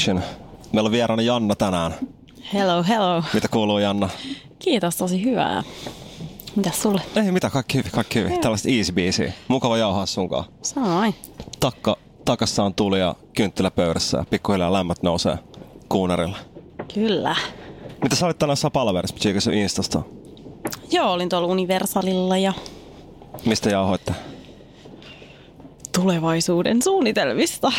Action. Meillä on vieraana Janna tänään. Hello, hello. Mitä kuuluu Janna? Kiitos, tosi hyvää. Mitäs sulle? Ei mitä, kaikki hyvin, kaikki hyvin. Tällaista easy biisiä. Mukava jauhaa sunkaan. Samoin. Takka, takassa on tuli ja kynttilä pöydässä ja pikkuhiljaa lämmät nousee kuunarilla. Kyllä. Mitä sä olit tänään palaverissa, tsiikasin Instasta. Joo, olin tuolla Universalilla ja Mistä jauhoitte? tulevaisuuden suunnitelmista.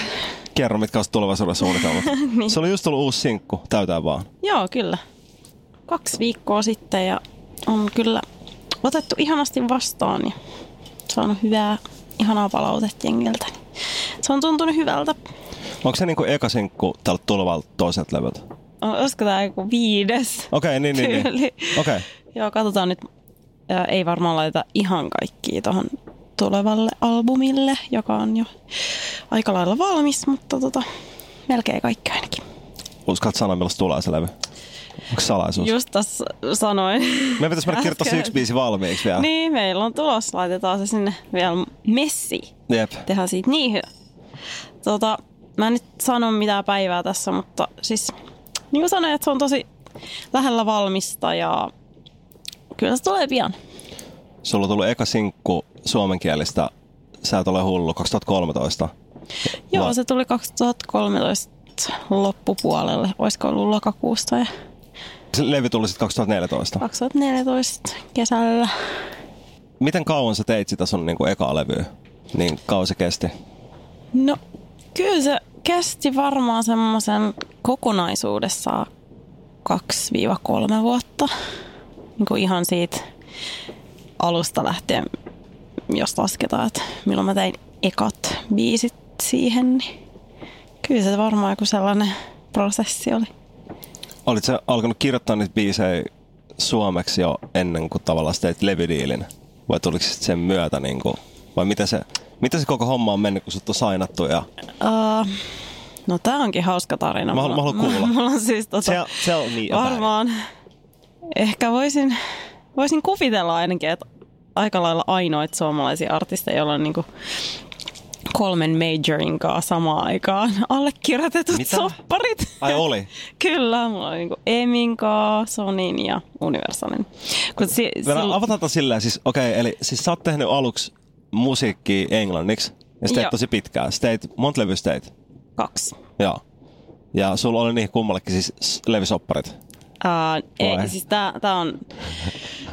Kerro, mitkä on tulevaisuuden suunnitelmat. Niin. Se oli just tullut uusi sinkku, täytään vaan. Joo, kyllä. Kaksi viikkoa sitten ja on kyllä otettu ihanasti vastaan ja saanut hyvää, ihanaa palautetta jengiltä. Se on tuntunut hyvältä. Onko se niinku eka sinkku tältä tulevalta toiselta levyltä? Olisiko tämä joku viides? Okei, niin, niin, niin. tyyli? Okei. Joo, katsotaan nyt. Ei varmaan laita ihan kaikkia tuohon tulevalle albumille, joka on jo aika lailla valmis, mutta tota, melkein kaikki ainakin. Uskallat sanoa, milloin se tulee se levy? Onko salaisuus? Just tässä sanoin. Me pitäisi mennä kirjoittaa se yksi biisi valmiiksi vielä. Niin, meillä on tulos. Laitetaan se sinne vielä messi. Jep. Tehdään siitä niin hyvä. Tota, mä en nyt sano mitään päivää tässä, mutta siis niin kuin sanoin, että se on tosi lähellä valmista ja kyllä se tulee pian. Sulla on tullut eka sinkku suomenkielistä, sä et ole hullu, 2013. Joo, Va- se tuli 2013 loppupuolelle. Olisiko ollut lokakuusta ja Se levy tuli sitten 2014. 2014 kesällä. Miten kauan sä teit sitä sun niinku ekaa levyä? Niin kauan se kesti. No, kyllä se kesti varmaan semmoisen kokonaisuudessaan 2-3 vuotta. Niin kuin ihan siitä alusta lähtien, jos lasketaan, että milloin mä tein ekat biisit siihen, niin kyllä se varmaan joku sellainen prosessi oli. Olit sä alkanut kirjoittaa niitä biisejä suomeksi jo ennen kuin tavallaan teit levydiilin? Vai tuliko se sen myötä niinku, vai miten se, miten se koko homma on mennyt, kun sut on sainattu ja Uh, no tää onkin hauska tarina. Mä haluan- mä haluan kuulla. Mulla on siis tota, tell me about it. Varmaan. Ehkä voisin, voisin kuvitella ainakin, että aika lailla ainoita suomalaisia artisteja, joilla on niinku kolmen majorin kanssa samaan aikaan allekirjoitetut Mitä? sopparit. Ai oli? Kyllä, mulla on niinku Emin kanssa, Sonin ja Universalin. Kun si- Vielä sil- avataan silleen, siis okei, okay, eli siis sä oot tehnyt aluksi musiikkia englanniksi, ja sä tosi pitkään. Sä teit, monta levyä kaksi. Joo. Ja sulla oli niihin kummallekin siis levysopparit. Uh, ei, siis tää, tää on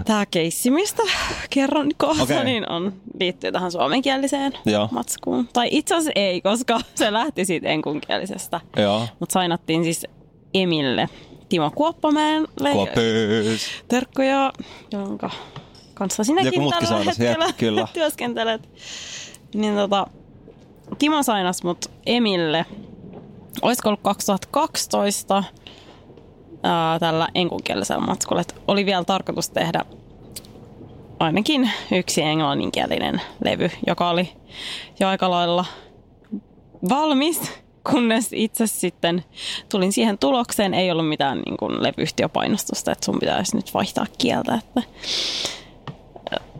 tää keissi, mistä kerron kohta, okay. niin on, liittyy tähän suomenkieliseen Joo. matskuun. Tai itse asiassa ei, koska se lähti siitä enkunkielisestä. Mutta sainattiin siis Emille Timo Kuoppamäelle. Kuopys. Terkkuja, jonka kanssa sinäkin Joku tällä hetkellä jep, kyllä. työskentelet. Niin tota, Timo sainas mut Emille, olisiko ollut 2012 ää, tällä enkunkielisellä matskulla. Et oli vielä tarkoitus tehdä ainakin yksi englanninkielinen levy, joka oli jo aika lailla valmis, kunnes itse sitten tulin siihen tulokseen. Ei ollut mitään niin kuin levyyhtiöpainostusta, että sun pitäisi nyt vaihtaa kieltä. Että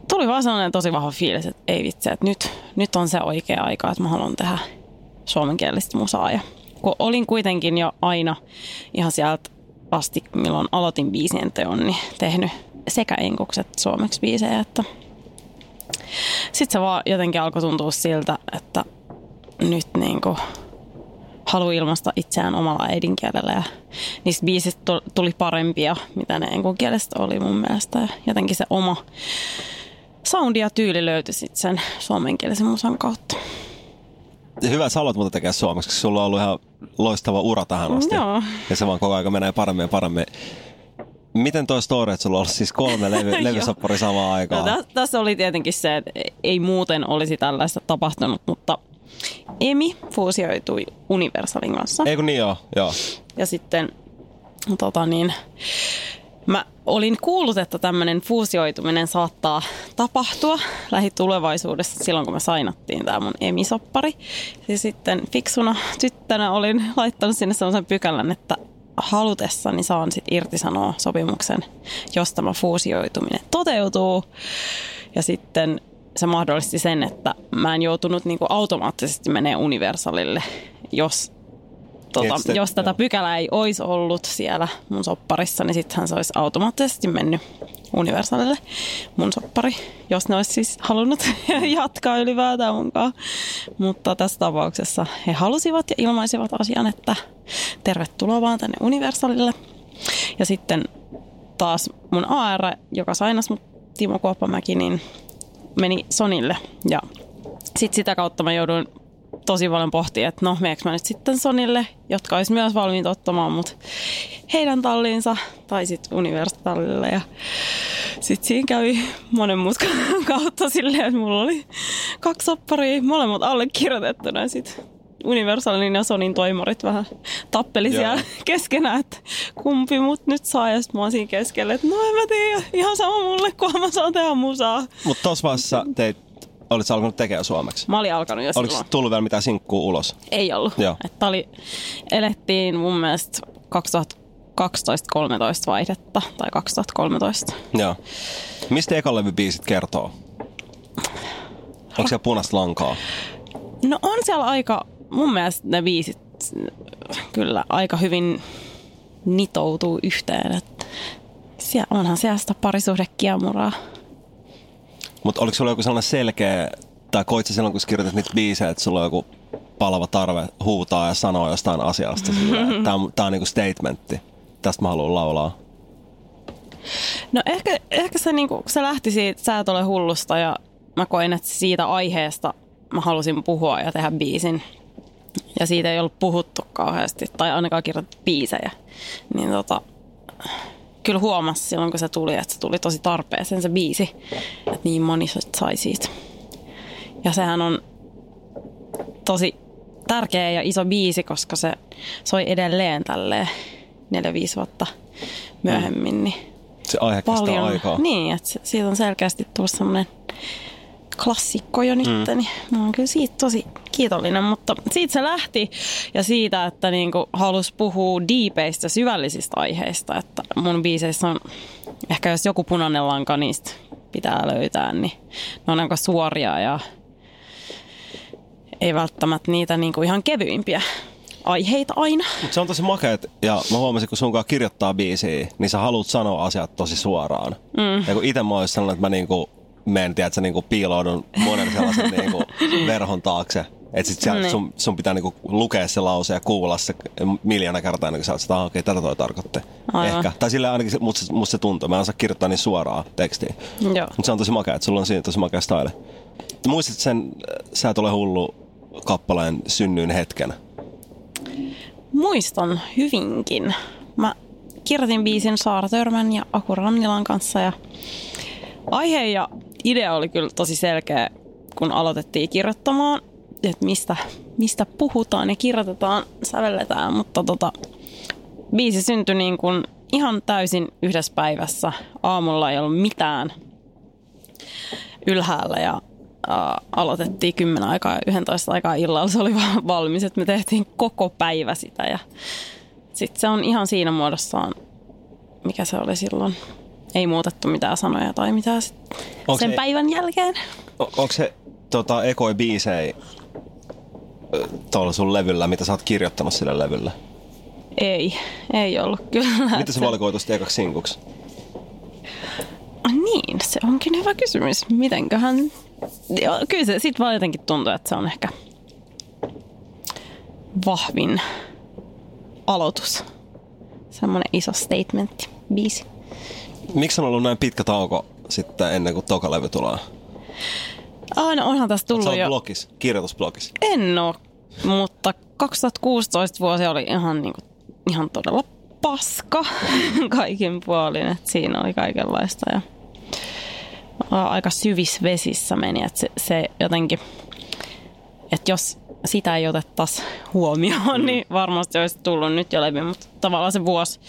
tuli vaan sellainen tosi vahva fiilis, että ei vitsi, että nyt, nyt on se oikea aika, että mä haluan tehdä suomenkielistä musaa. Ja kun olin kuitenkin jo aina ihan sieltä asti, milloin aloitin biisien teon, niin tehnyt sekä enkuksi että suomeksi biisejä, että sitten se vaan jotenkin alkoi tuntua siltä, että nyt niinku haluaa ilmaista itseään omalla äidinkielellä ja niistä biisistä tu- tuli parempia, mitä ne enkunkielestä oli mun mielestä. Ja jotenkin se oma soundi ja tyyli löytyi sitten sen suomenkielisen musan kautta. Hyvä, sä aloit muuta tekemään suomeksi, koska sulla on ollut ihan loistava ura tähän asti. Joo. Ja se vaan koko ajan menee paremmin ja paremmin. Miten toi story, että sulla on siis kolme levy, levysoppari samaan aikaan? No, tä- tässä oli tietenkin se, että ei muuten olisi tällaista tapahtunut, mutta Emi fuusioitui Universalin kanssa. Ei kun niin joo, joo. Ja sitten tota niin, mä olin kuullut, että tämmöinen fuusioituminen saattaa tapahtua lähitulevaisuudessa silloin, kun me sainattiin tämä mun emisoppari. Ja sitten fiksuna tyttönä olin laittanut sinne sellaisen pykälän, että halutessani saan sit irtisanoa sopimuksen, jos tämä fuusioituminen toteutuu. Ja sitten se mahdollisti sen, että mä en joutunut niinku automaattisesti menee Universalille, jos tota, sitten- jos tätä joo. pykälää ei olisi ollut siellä mun sopparissa, niin sittenhän se olisi automaattisesti mennyt Universalille mun soppari, jos ne olisi siis halunnut jatkaa ylipäätään munkaan. Mutta tässä tapauksessa he halusivat ja ilmaisivat asian, että tervetuloa vaan tänne Universalille. Ja sitten taas mun AR, joka sainas mut Timo Kuoppamäki, niin meni Sonille. Ja sitten sitä kautta mä jouduin tosi paljon pohtia, että no meneekö mä nyt sitten Sonille, jotka olisi myös valmiit ottamaan mut heidän talliinsa tai sitten Universalille. Ja sitten siinä kävi monen muskan kautta silleen, että mulla oli kaksi sopparia, molemmat allekirjoitettuna ja sitten Universalin ja Sonin toimarit vähän tappeli Joo. siellä keskenään, että kumpi mut nyt saa. Ja sitten mä oon siinä keskellä, että no en mä tiedä, ihan sama mulle, kun mä saan tehdä musaa. Mutta tuossa vaiheessa teit, olit sä alkanut tekemään suomeksi. Mä olin alkanut jo Oliko silloin. tullut vielä mitään sinkkuu ulos? Ei ollut. Joo. Että oli, elettiin mun mielestä 2012-13 vaihdetta, tai 2013. Joo. Mistä ekalevybiisit kertoo? Onko siellä punaista lankaa? No on siellä aika, mun mielestä ne biisit kyllä aika hyvin nitoutuu yhteen. Että siellä, onhan siellä sitä parisuhdekiemuraa. Mutta oliko sulla joku sellainen selkeä, tai koit sä silloin, kun sä kirjoitit niitä biisejä, että sulla on joku palava tarve huutaa ja sanoa jostain asiasta. Tämä on, tää on niinku statementti. Tästä mä haluan laulaa. No ehkä, ehkä se, niinku, se lähti siitä Sä et ole hullusta ja mä koin, että siitä aiheesta mä halusin puhua ja tehdä biisin. Ja siitä ei ollut puhuttu kauheasti, tai ainakaan kirjoitettu biisejä. Niin tota, kyllä huomasi silloin, kun se tuli, että se tuli tosi tarpeeseen se biisi. Että niin moni sai siitä. Ja sehän on tosi tärkeä ja iso biisi, koska se soi edelleen tälleen 4-5 vuotta myöhemmin. Niin Se aihe paljon. aikaa. Niin, että siitä on selkeästi tullut semmoinen klassikko jo nyt, mm. niin mä oon kyllä siitä tosi kiitollinen, mutta siitä se lähti ja siitä, että niinku halusi puhua diipeistä, syvällisistä aiheista, että mun biiseissä on ehkä jos joku punainen lanka niistä pitää löytää, niin ne on aika suoria ja ei välttämättä niitä niinku ihan kevyimpiä aiheita aina. Mut se on tosi makeet, ja mä huomasin, kun sun kanssa kirjoittaa biisiä, niin sä haluat sanoa asiat tosi suoraan. Mm. Ja kun itse mä sellainen, että mä niinku menen, tiedätkö, niinku piiloudun monen sellaisen niinku verhon taakse. Että sit siellä Niin. sun, sun pitää niinku lukea se lause ja kuulla se miljoona kertaa, ennen kuin sä oot sitä, "Ah, okei, tätä toi tarkoitti. Aivan. Ehkä. Tai sillä ainakin se- musta, musta se tuntuu. Mä en osaa kirjoittaa niin suoraa tekstiä. Joo. Mutta se on tosi makea, että sulla on siinä tosi makea style. Muistat sen, sä et ole hullu kappaleen synnyin hetken. Muistan hyvinkin. Mä kirjoitin biisin Saara Törmän ja Aku Rannilan kanssa ja aihe ja idea oli kyllä tosi selkeä, kun aloitettiin kirjoittamaan, että mistä, mistä puhutaan ja kirjoitetaan, sävelletään, mutta tota, biisi syntyi niin kuin ihan täysin yhdessä päivässä. Aamulla ei ollut mitään ylhäällä ja ää, aloitettiin 10 aikaa ja 11 aikaa illalla se oli vaan valmis, että me tehtiin koko päivä sitä ja sitten se on ihan siinä muodossaan, mikä se oli silloin. Ei muutettu mitään sanoja tai mitään sit Onks sen se- päivän jälkeen. O- onko se tota, ekoi biisei tuolla sun levyllä, mitä sä oot kirjoittanut sille levylle? Ei, ei ollut kyllä. Miten se valikoitu sitten ekaksi sinkuksi? Niin, se onkin hyvä kysymys. Mitenköhän... Joo, kyllä se sit vaan jotenkin tuntuu, että se on ehkä vahvin aloitus. Semmoinen iso statementti, biisi. Miksi on ollut näin pitkä tauko sitten ennen kuin toka levy tulee? Ah, no onhan tässä Sä tullut jo... blogis, kirjoitusblogis. En oo, mutta 2016 vuosi oli ihan, niinku, ihan todella paska kaikin puolin, että siinä oli kaikenlaista ja aika syvissä vesissä meni, että se, se jotenkin, että jos sitä ei otettaisi huomioon, niin varmasti olisi tullut nyt jo levy, mutta tavallaan se vuosi,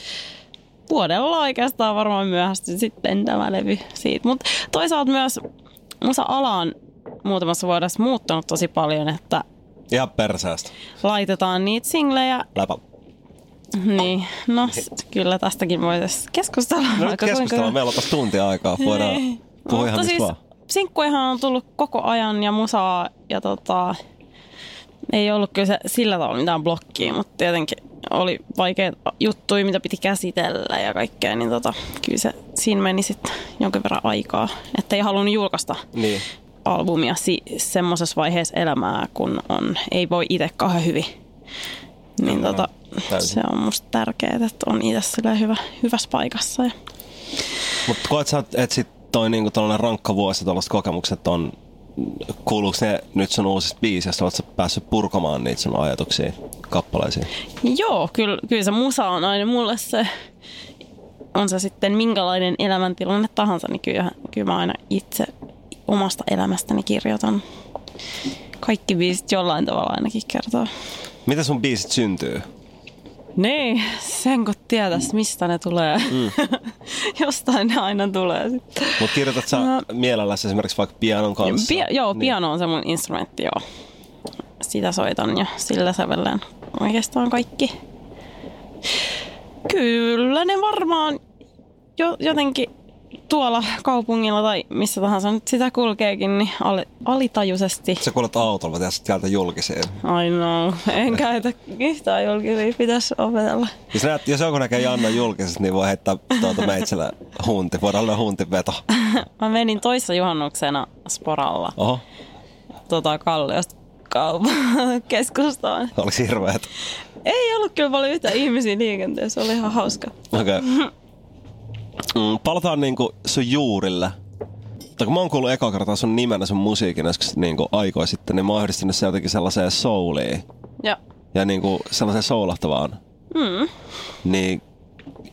vuodella oikeastaan varmaan myöhästyi sitten tämä levy siitä. Mutta toisaalta myös musa ala on muutamassa vuodessa muuttunut tosi paljon, että Ihan perseestä. laitetaan niitä singlejä. Läpä. Niin, no s- kyllä tästäkin voitaisiin keskustella. No nyt vaikka keskustellaan, kuinka. meillä on tässä tunti aikaa. Voidaan Niin. puhua ihan siis vaan. sinkkuihan on tullut koko ajan ja musaa ja tota, ei ollut kyllä se, sillä tavalla mitään blokkia, mutta tietenkin oli vaikeita juttuja, mitä piti käsitellä ja kaikkea, niin tota, kyllä se, siinä meni sitten jonkin verran aikaa, että ei halunnut julkaista Niin. albumia si- semmoisessa vaiheessa elämää, kun on, ei voi itse kauhean hyvin. Niin tota, täysin. se on musta tärkeää, että on itse hyvä, hyvässä paikassa. Ja Mutta koet sä, että sit toi niinku rankka vuosi, tällaiset kokemukset on, kuuluuko ne nyt sun uusista biisistä, oletko päässyt purkamaan niitä sun ajatuksia, kappaleisiin? Joo, kyllä, kyllä se musa on aina mulle se, on se sitten minkälainen elämäntilanne tahansa, niin kyllä, kyllä mä aina itse omasta elämästäni kirjoitan. Kaikki biisit jollain tavalla ainakin kertoo. Miten sun biisit syntyy? Niin, sen kun tietäisi, mistä ne tulee. Mm. Jostain ne aina tulee sitten. Mutta kirjoitat sä No. mielelläsi esimerkiksi vaikka pianon kanssa? Pia- joo, Niin. piano on se mun instrumentti, joo. Sitä soitan ja sillä sävellään oikeastaan kaikki. Kyllä ne varmaan jo, jotenkin tuolla kaupungilla tai missä tahansa nyt sitä kulkeekin, niin ali, alitajuisesti. Sä kuulet autolla, mä tiedät täältä julkisiin. I know, en käytä yhtään julkisia, pitäisi opetella. Jos, näet, jos joku näkee Janna julkisesti, niin voi heittää tuota meitselle hunti. Voidaan olla huntiveto. Mä menin toissa juhannuksena sporalla Oho, tota Kalliosta kaupan keskustaan. oliko hirveet? Ei ollut kyllä paljon yhtä ihmisiä liikenteessä, oli ihan hauska. Okei. Okay. Mm, palataan niinku sun juurille. Tai kun mä oon kuullut eka kertaa sun nimenä sun musiikin joskus niinku aikoja sitten, niin mä oon yhdistänyt se jotenkin sellaiseen souliin. Ja Ja niinku sellaiseen soulahtavaan. mm, Niin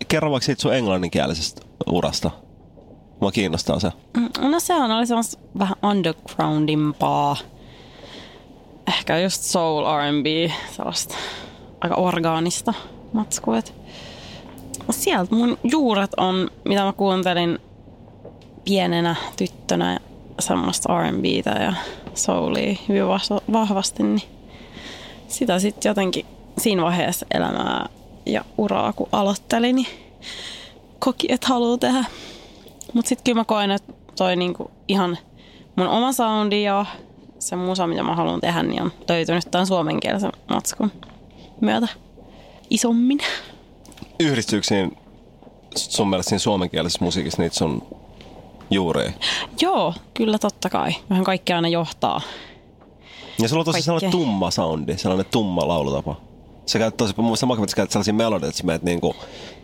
kerro vaikka siitä sun englanninkielisestä urasta. Mua kiinnostaa se. no sehän oli semmoista vähän undergroundimpaa. Ehkä just soul R&B, sellaista aika orgaanista matskua. Sieltä mun juuret on, mitä mä kuuntelin pienenä tyttönä semmoista R&Btä ja soulia hyvin vahva- vahvasti, niin sitä sitten jotenkin siinä vaiheessa elämää ja uraa, kun aloittelin, niin koki, että haluaa tehdä. Mutta sitten kyllä mä koen, että toi niinku ihan mun oma soundi ja se musa, mitä mä haluan tehdä, niin on löytynyt tämän suomenkielisen matskun myötä isommin. Yhdistyykö siinä sun mielestä siinä suomenkielisessä musiikissa niitä sun juuria? Joo, kyllä totta kai. Vähän kaikki aina johtaa. Ja sulla on tosi Kaikkea. sellainen tumma soundi, sellainen tumma laulutapa. Sä käyt tosi, muista makavasti sä käyt sellaisia melodioita, että sä menet niinku,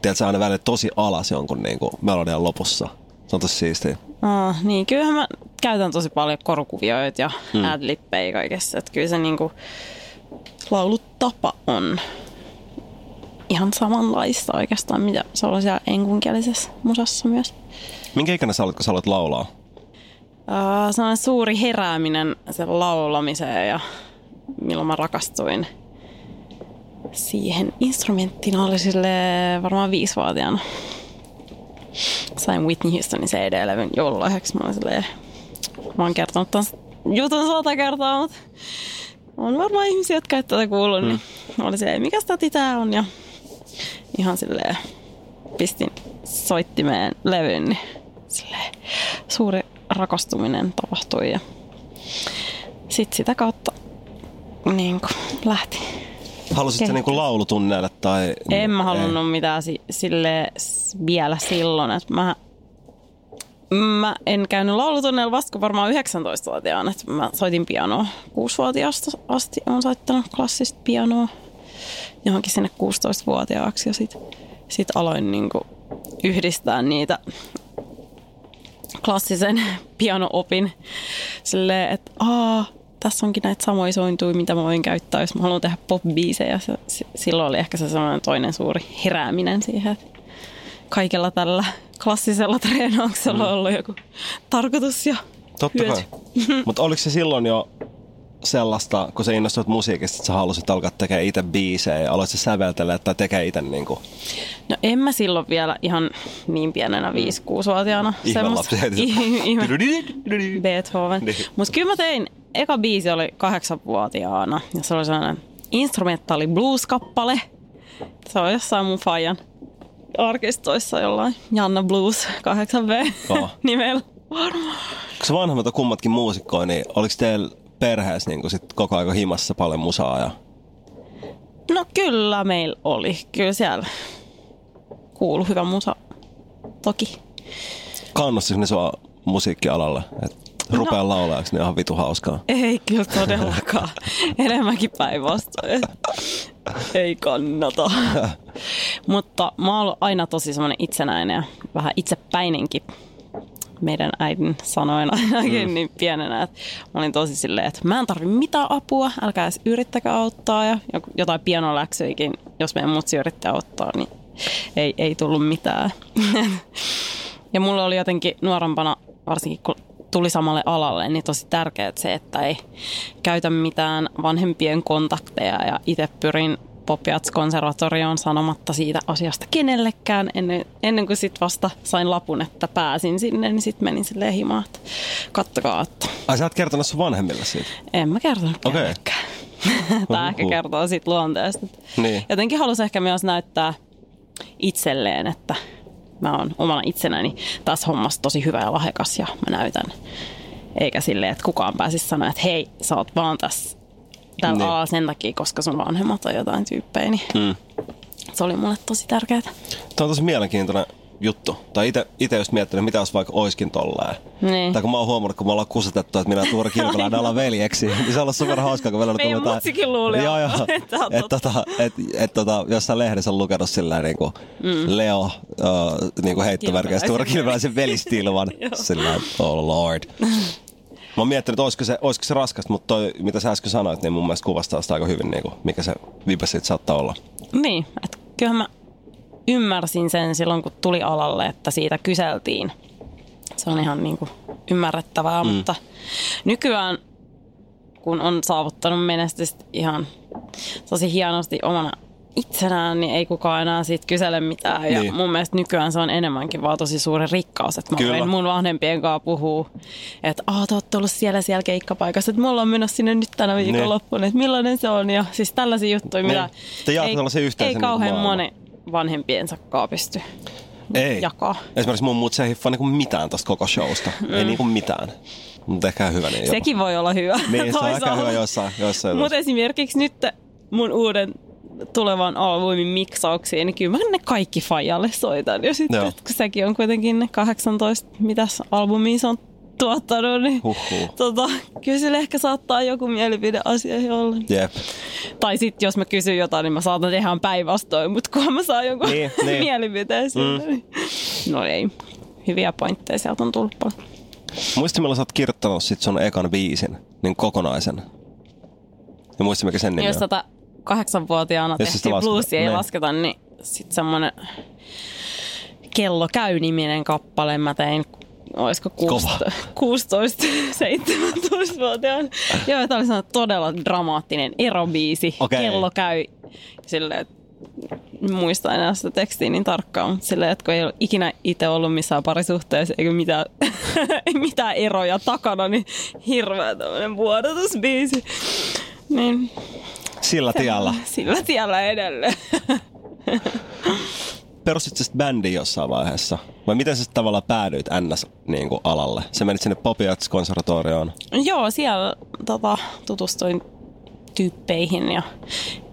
tiedät sä aina välillä tosi alas jonkun niinku melodian lopussa. Se on tosi siistiä. Ah, niin, kyllähän mä käytän tosi paljon korukuvioita ja mm. adlippejä kaikessa. Että kyllä se niinku laulutapa on ihan samanlaista oikeastaan, mitä se on siellä enkunkielisessä musassa myös. Minkä ikäinen sä olet, kun sä aloit laulaa? Uh, sellainen suuri herääminen sen laulamiseen ja milloin mä rakastuin siihen instrumenttiin oli sille varmaan viisivuotiaana. Sain Whitney Houstonin CD-levyn joululahjaksi. Mä silleen, mä oon kertonut tämän jutun sata kertaa, mutta on varmaan ihmisiä, jotka ei tätä kuullut, niin oli silleen, mikä stati tää on? Ja ihan silleen pistin soittimeen levyn, niin silleen suuri rakastuminen tapahtui ja sitten sitä kautta niin kuin lähti. Halusit sä Kehittyy. niinku laulutunneille tai... En mä Ei. halunnut mitään si- sille vielä silloin, että mä, mä en käynyt laulutunneilla vasta kun varmaan 19-vuotiaana, että mä soitin pianoa 6-vuotiaasta asti, olen soittanut klassista pianoa johonkin sinne 16-vuotiaaksi ja sit, sit aloin niinku yhdistää niitä klassisen piano-opin silleen, että aa, tässä onkin näitä samoja sointuja, mitä mä voin käyttää, jos mä haluan tehdä pop-biisejä. Se, se, silloin oli ehkä se sellainen toinen suuri herääminen siihen, että kaikella tällä klassisella treenauksella on ollut joku tarkoitus ja Totta hyöty. kai. Mutta oliko se silloin jo sellaista, kun sä innostuit musiikista, että sä halusit alkaa tekemään itse biisejä ja aloit sä säveltellä tai tekee itse niinku No en mä silloin vielä ihan niin pienenä 5-6-vuotiaana. Ihme lapsi heti. Ihme Beethoven. Niin. Mutta kyllä mä tein, eka biisi oli kahdeksanvuotiaana ja se oli sellainen instrumentaali blues-kappale. Se on jossain mun fajan arkistoissa jollain Janna Blues 8V Kova. nimellä. Kun se vanhemmat on kummatkin muusikkoja, niin oliko teillä perheessä niin sit koko ajan himassa paljon musaa? Ja... No kyllä meillä oli. Kyllä siellä kuulu hyvä musa. Toki. Kannustiko ne sua musiikkialalle? Et rupea no. laulajaksi, niin ihan vitu hauskaa. Ei kyllä todellakaan. Enemmänkin päinvastoin. Ei kannata. Mutta mä oon ollut aina tosi semmoinen itsenäinen ja vähän itsepäinenkin meidän äidin sanoen ainakin mm. niin pienenä, että mä olin tosi silleen, että mä en tarvi mitään apua, älkää edes yrittäkää auttaa ja jotain pianoläksyikin, jos meidän mutsi yrittää auttaa, niin ei, ei tullut mitään. ja mulla oli jotenkin nuorempana, varsinkin kun tuli samalle alalle, niin tosi tärkeää se, että ei käytä mitään vanhempien kontakteja ja itse pyrin Popiats-konservatorioon sanomatta siitä asiasta kenellekään ennen, ennen kuin sitten vasta sain lapun, että pääsin sinne, niin sitten menin silleen himaan, että kattokaa, että Ai sä oot kertonut sun vanhemmille siitä? en mä kertonut Okei. kenellekään. Tämä ehkä Uhuhu. kertoo siitä luonteesta. Niin. Jotenkin halusin ehkä myös näyttää itselleen, että mä oon omana itsenäni tässä hommassa tosi hyvä ja lahjakas ja mä näytän. Eikä silleen, että kukaan pääsisi sanoa, että hei, sä oot vaan tässä tällä Niin. alalla sen takia, koska sun vanhemmat on jotain tyyppejä. Niin Mm. se oli mulle tosi tärkeää. Tämä on tosi mielenkiintoinen juttu. Tai ite just miettinyt, mitä jos vaikka oiskin tolleen. Niin. Tai kun mä oon huomannut, kun me ollaan kusetettu, että minä Tuura Kilpeläinen ollaan veljeksi, niin se on ollut super hauskaa, kun meillä on Meidän tullut mutsikin luuli, joo, joo, että et, tota, et, et, tota, jossain lehdessä on lukenut sillä niin kuin mm. Leo uh, niin kuin heittomerkeistä Tuura Kilpeläisen velistilvan. Sillä oh lord. Mä oon miettinyt, että olisiko se, olisiko se raskasta, mutta toi, mitä sä äsken sanoit, niin mun mielestä kuvastaa sitä aika hyvin, niin kuin, mikä se vibe siitä saattaa olla. Niin, että kyllähän mä ymmärsin sen silloin, kun tuli alalle, että siitä kyseltiin. Se on ihan niin kuin ymmärrettävää, mm. mutta nykyään kun on saavuttanut menestystä ihan tosi hienosti omana itsenään, niin ei kukaan enää siitä kysele mitään. Ja Niin. mun mielestä nykyään se on enemmänkin vaan tosi suuri rikkaus, että mä Kyllä. voin mun vanhempien kanssa puhua, että aah, te ootte ollut siellä siellä keikkapaikassa, että me ollaan menossa sinne nyt tänä viikonloppuna, että millainen se on. Ja siis tällaisia juttuja, mitä Niin. Te jaatte ei, yhteisen ei kauhean maailman. moni vanhempiensa pysty Ei. jakaa. Esimerkiksi mun muut se ei hiffaa niinku mitään tosta koko showsta. Mm. Ei niinku mitään. Mutta ehkä hyvä niin jopa. Sekin voi olla hyvä. Niin, se on ehkä hyvä joissain, joissain Mutta esimerkiksi nyt mun uuden tulevan albumin miksauksiin, niin kyllä mä ne kaikki Fajalle soitan. Ja sitten, kun sekin on kuitenkin ne 18, mitäs albumia se on tuottanut, niin Huhhuh. tota, kyllä sille ehkä saattaa joku mielipide asioihin olla. Jep. Tai sitten jos mä kysyn jotain, niin mä saatan tehdä päinvastoin, mutta kun mä saan jonkun Niin, niin. mielipiteen siitä, niin... No ei, hyviä pointteja sieltä on tullut paljon. Muisti, milloin sä oot kirjoittanut sit sun ekan biisin, niin kokonaisen. Ja muisti, mikä sen nimi Jos on? Kahdeksanvuotiaana Jos sitä tehtiin bluesia ei niin. lasketa, niin sitten semmoinen Kello käy-niminen kappale mä tein olisiko Kova. 16, 17-vuotiaana. Joo, tämä oli todella dramaattinen erobiisi. Okei. Kello käy silleen, että muista enää sitä tekstiä niin tarkkaan, mutta silleen, että kun ei ole ikinä itse ollut missään parisuhteessa eikä mitään, mitään eroja takana, niin hirveä tämmöinen vuodatusbiisi. Niin Sillä tiellä. sillä tiellä edelleen. Perustit sä sit bändin jossain vaiheessa? Vai miten sä tavallaan päädyit NS-alalle? Sä menit sinne Popiats-konservatorioon. Joo, siellä tota, tutustuin tyyppeihin ja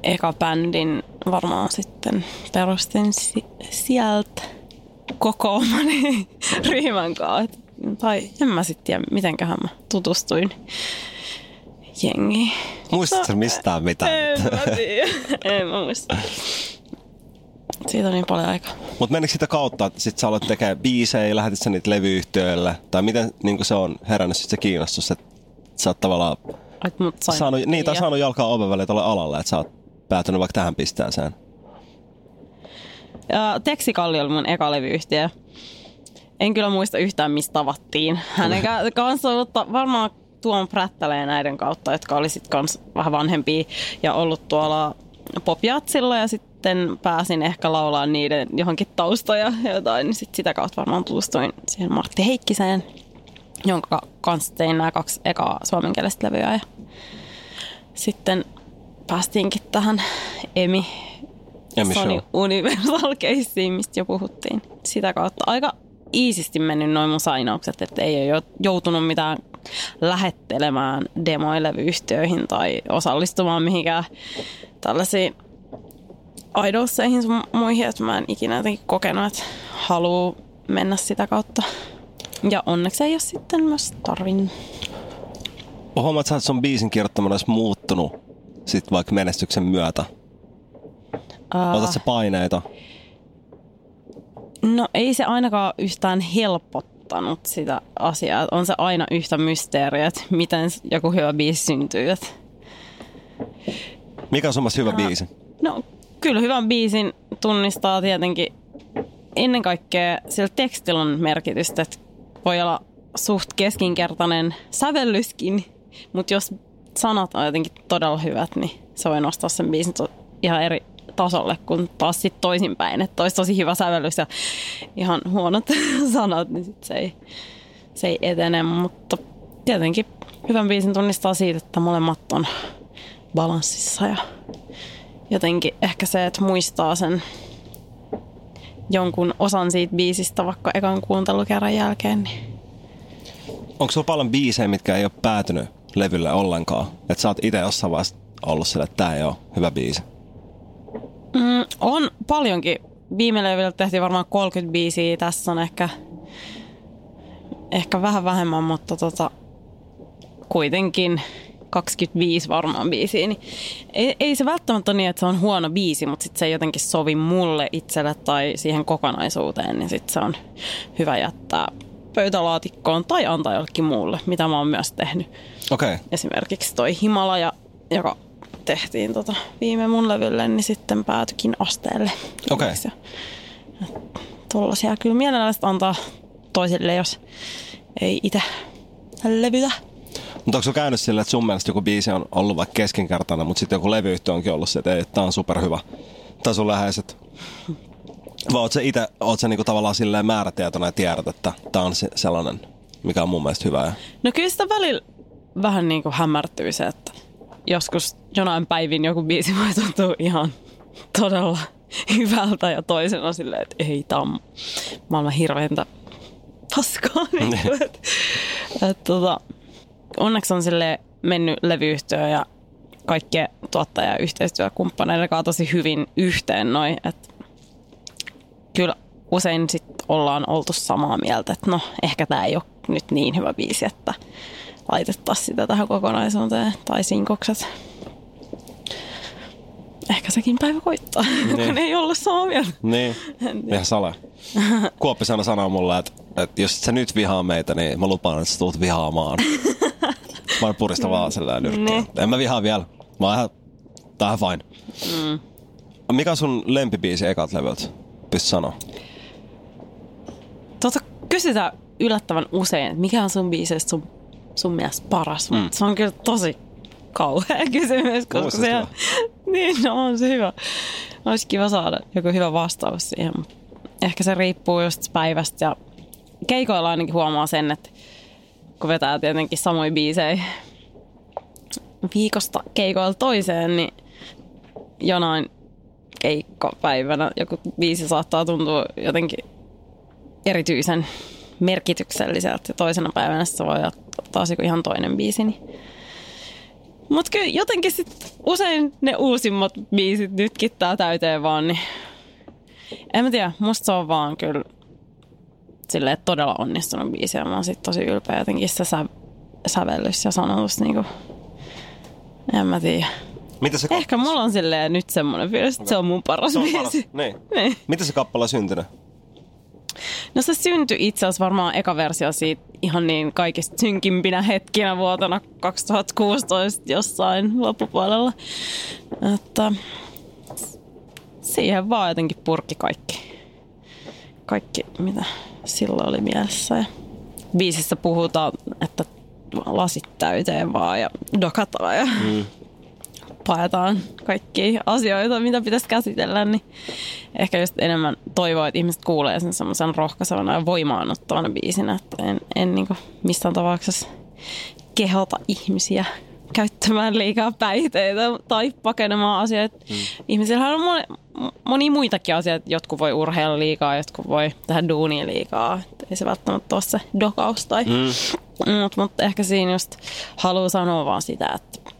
eka bändin varmaan sitten perustin si- sieltä kokoomani ryhmän kanssa. Tai en mä sitten tiedä, mitenköhän mä tutustuin jengiin. Muistatko mistään mitään? En mä tiedä. en mä muista. Siitä on niin paljon aikaa. Mutta menikö sitä kautta, että sit sä aloit tekemään biisejä, lähetit sä niitä levyyhtiöille? Tai miten niin se on herännyt sit se kiinnostus, että sä oot tavallaan Et mut sain saanut, niin, tai ja- saanut jalkaa oven väliin tuolle alalle, että sä oot päätynyt vaikka tähän pisteeseen. Ja Teksikalli oli mun eka levyyhtiö. En kyllä muista yhtään, mistä tavattiin hänen ka- kanssa, mutta varmaan Tuon Prättäleen näiden kautta, jotka oli sitten kans vähän vanhempia ja ollut tuolla popjatsilla ja sitten pääsin ehkä laulaa niiden johonkin taustoja ja jotain, niin sit sitä kautta varmaan tutustuin siihen Martti Heikkiseen, jonka kanssa tein nämä kaksi ekaa suomenkielistä levyä ja sitten päästiinkin tähän Emi Sony. Universal Caseen, mistä jo puhuttiin. Sitä kautta aika iisisti mennyt noin mun sainaukset, että ei ole jo- joutunut mitään lähettelemään demoilevyyhtiöihin tai osallistumaan mihinkään tällaisiin idolseihin sun muihin, että mä en ikinä jotenkin kokenut, että haluu mennä sitä kautta. Ja onneksi ei ole sitten myös tarvinnut. Huomaat sä, että sun biisin kirjoittaminen olisi muuttunut sit vaikka menestyksen myötä? Ää, Otat sä paineita? No ei se ainakaan yhtään helpottanut sitä asiaa. On se aina yhtä mysteeriä, että miten joku hyvä biisi syntyy. Mikä on sun hyvä biisi? No kyllä hyvän biisin tunnistaa tietenkin ennen kaikkea sillä tekstillä on merkitystä, että voi olla suht keskinkertainen sävellyskin, mutta jos sanat on jotenkin todella hyvät, niin se voi nostaa sen biisin ihan eri tasolle kuin taas sitten toisinpäin, että olisi tosi hyvä sävellys ja ihan huonot sanat, niin sit se ei, se ei etene, mutta tietenkin hyvän biisin tunnistaa siitä, että molemmat on balanssissa ja jotenkin ehkä se, että muistaa sen jonkun osan siitä biisistä vaikka ekan kuuntelukerran jälkeen, niin Onko sulla paljon biisejä, mitkä ei ole päätynyt levylle ollenkaan? Että sä oot itse jossain vaiheessa ollut sille, että tää ei ole hyvä biisi. Mm, on paljonkin. Viime levyllä tehtiin varmaan 30 biisiä, tässä on ehkä, ehkä vähän vähemmän, mutta tota, kuitenkin 25 varmaan biisiä, niin ei, ei se välttämättä ole niin, että se on huono biisi, mutta sit se ei jotenkin sovi mulle itselle tai siihen kokonaisuuteen, niin sit se on hyvä jättää pöytälaatikkoon tai antaa jollekin muulle, mitä mä oon myös tehnyt. Okay. Esimerkiksi toi Himalaja, joka tehtiin tota viime mun levylle, niin sitten päätyikin asteelle. Okei. Ja Tuollaisia kyllä mielellään antaa toisille, jos ei itse levytä. Mutta onko sulla käynyt silleen, että sun mielestä joku biisi on ollut vaikka keskinkertainen, mutta sitten joku levyyhtiö onkin ollut se, että ei, tää on superhyvä. Tai sun läheiset. Vai oot sä itse, oot sä niinku tavallaan silleen määrätietoinen ja tiedät, että tää on se, sellainen, mikä on mun mielestä hyvä. No kyllä sitä välillä vähän niin kuin hämärtyy se, että joskus jonain päivin joku biisi voi tuntua ihan todella hyvältä ja toisena silleen, että ei, tämä on maailman hirveintä paskaa. Niin kuin, että, että, tota, onneksi on sille mennyt levyyhtiö ja kaikkien tuottaja- ja yhteistyökumppaneiden kanssa tosi hyvin yhteen noin, että kyllä usein sit ollaan oltu samaa mieltä, että no ehkä tämä ei ole nyt niin hyvä biisi, että laitettaisiin sitä tähän kokonaisuuteen tai sinkokset. Ehkä sekin päivä koittaa, Niin. kun ei olla samaa mieltä. Niin, ihan sale. Kuoppi sanoi sanoo mulle, että, että jos sä nyt vihaa meitä, niin mä lupaan, että sä tulet vihaamaan. mä oon purista vaan sellainen nyrkkiä. Niin. En mä vihaa vielä. Mä oon ihan, tää on fine. Mm. Mikä on sun lempibiisi ekat levyltä? Pysty sanoa. Tuota, kysytään yllättävän usein, että mikä on sun biiseistä sun, sun mielestä paras. Mm. Se on kyllä tosi kauhea kysymys, koska Muistat se on, niin, no on se hyvä. Olisi kiva saada joku hyvä vastaus siihen. Ehkä se riippuu just päivästä ja keikoilla ainakin huomaa sen, että kun vetää tietenkin samoja biisejä viikosta keikoilla toiseen, niin jonain keikkapäivänä joku biisi saattaa tuntua jotenkin erityisen merkitykselliseltä ja toisena päivänä se voi olla taas ihan toinen biisi. Niin. Mutta kyllä jotenkin sit usein ne uusimmat biisit nytkittää täyteen vaan, niin en mä tiedä, musta se on vaan kyllä silleen todella onnistunut biisi ja mä oon sit tosi ylpeä jotenkin se sä, sävellys ja sanotus niinku, en mä tiedä. Mitä se Ehkä mulla on silleen nyt semmonen fiilis, että se on mun paras se on biisi. paras. Niin. Niin. Miten se kappale on syntynyt? No se syntyi itse asiassa varmaan eka versio siitä ihan niin kaikista synkimpinä hetkinä vuotena 2016 jossain loppupuolella. Että siihen vaan jotenkin purki kaikki. Kaikki, mitä silloin oli mielessä. Ja biisissä puhutaan, että lasit täyteen vaan ja dokataan ja mm. Paetaan kaikki asioita, mitä pitäisi käsitellä, niin ehkä just enemmän toivoa, että ihmiset kuulee sen semmoisen rohkaisevana ja voimaanottavana biisinä, että en, en niin missään tapauksessa kehota ihmisiä käyttämään liikaa päihteitä tai pakenemaan asioita. Mm. Ihmisillähän on moni, moni muitakin asioita. Jotkut voi urheilla liikaa, jotkut voi tehdä duunia liikaa. Ei se välttämättä ole se dokaus tai... Mm. Mutta mut ehkä siinä just haluaa sanoa vaan sitä, että